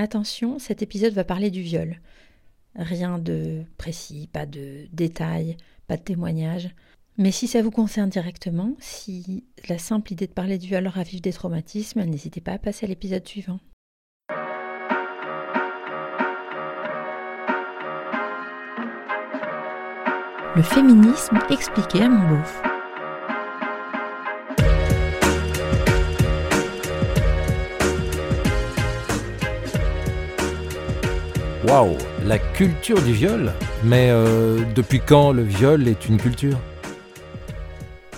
Attention, cet épisode va parler du viol. Rien de précis, pas de détails, pas de témoignages. Mais si ça vous concerne directement, si la simple idée de parler du viol ravive des traumatismes, n'hésitez pas à passer à l'épisode suivant. Le féminisme expliqué à mon beauf. Waouh, la culture du viol Mais euh, depuis quand le viol est une culture?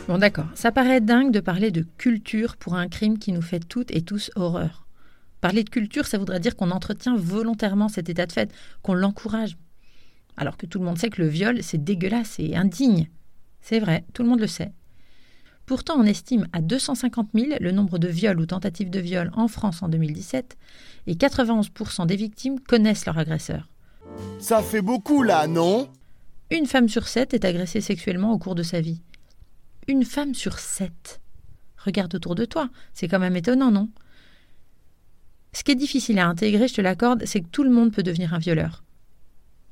Bon d'accord, ça paraît dingue de parler de culture pour un crime qui nous fait toutes et tous horreur. Parler de culture, ça voudrait dire qu'on entretient volontairement cet état de fait, qu'on l'encourage. Alors que tout le monde sait que le viol, c'est dégueulasse et indigne. C'est vrai, tout le monde le sait. Pourtant, on estime à 250 000 le nombre de viols ou tentatives de viol en France en 2017, et 91% des victimes connaissent leur agresseur. Ça fait beaucoup là, non? Une femme sur sept est agressée sexuellement au cours de sa vie. Une femme sur sept. Regarde autour de toi, c'est quand même étonnant, non? Ce qui est difficile à intégrer, je te l'accorde, c'est que tout le monde peut devenir un violeur.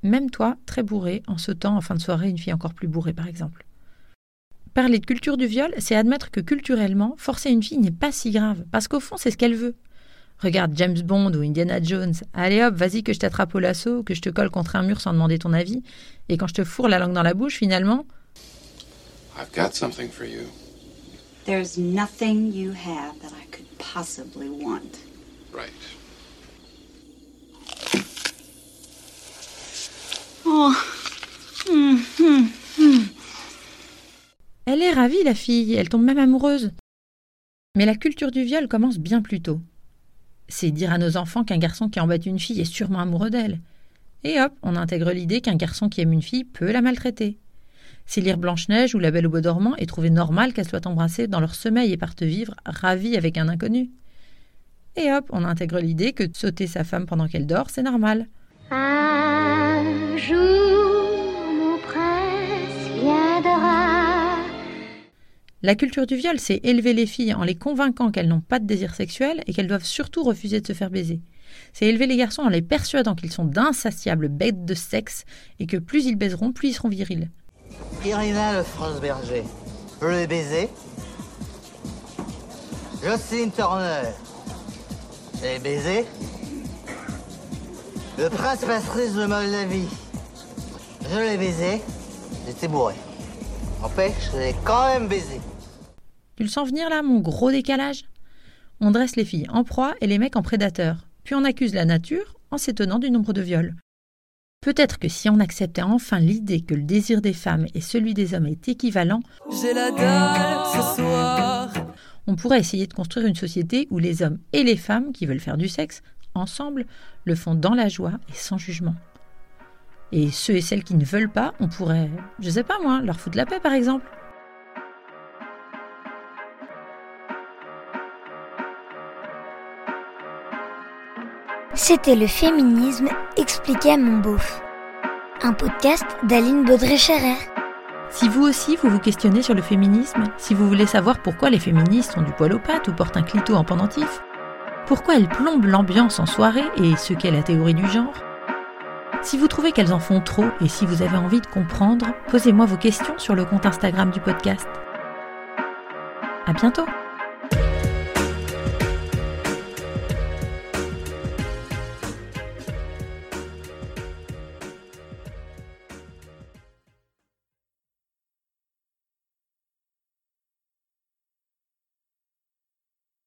Même toi, très bourré, en sautant en fin de soirée une fille encore plus bourrée, par exemple. Parler de culture du viol, c'est admettre que culturellement, forcer une fille n'est pas si grave, parce qu'au fond, c'est ce qu'elle veut. Regarde James Bond ou Indiana Jones. Allez hop, vas-y que je t'attrape au lasso, que je te colle contre un mur sans demander ton avis, et quand je te fourre la langue dans la bouche, finalement. I've got something for you. There's nothing you have that I could possibly want. Right. Oh. Elle est ravie, la fille, elle tombe même amoureuse. Mais la culture du viol commence bien plus tôt. C'est dire à nos enfants qu'un garçon qui embête une fille est sûrement amoureux d'elle. Et hop, on intègre l'idée qu'un garçon qui aime une fille peut la maltraiter. C'est lire Blanche-Neige ou La Belle au Bois dormant et trouver normal qu'elle soit embrassée dans leur sommeil et partent vivre ravie avec un inconnu. Et hop, on intègre l'idée que sauter sa femme pendant qu'elle dort, c'est normal. Un La culture du viol, c'est élever les filles en les convainquant qu'elles n'ont pas de désir sexuel et qu'elles doivent surtout refuser de se faire baiser. C'est élever les garçons en les persuadant qu'ils sont d'insatiables bêtes de sexe et que plus ils baiseront, plus ils seront virils. Irina Le France Berger. Je l'ai baisé. Jocelyne Turner. Je l'ai. Le prince Patrice de Moldavie. Je l'ai baisé. J'étais bourré. En fait, je l'ai quand même baisé. Tu le sens venir là, mon gros décalage? On dresse les filles en proie et les mecs en prédateurs, puis on accuse la nature en s'étonnant du nombre de viols. Peut-être que si on acceptait enfin l'idée que le désir des femmes et celui des hommes est équivalent, J'ai la dalle ce soir. on pourrait essayer de construire une société où les hommes et les femmes qui veulent faire du sexe, ensemble, le font dans la joie et sans jugement. Et ceux et celles qui ne veulent pas, on pourrait, je sais pas moi, leur foutre la paix par exemple. C'était le féminisme expliqué à mon beauf. Un podcast d'Aline Baudré-Scherer. Si vous aussi vous vous questionnez sur le féminisme, si vous voulez savoir pourquoi les féministes ont du poil aux pattes ou portent un clito en pendentif, pourquoi elles plombent l'ambiance en soirée et ce qu'est la théorie du genre, si vous trouvez qu'elles en font trop et si vous avez envie de comprendre, posez-moi vos questions sur le compte Instagram du podcast. À bientôt!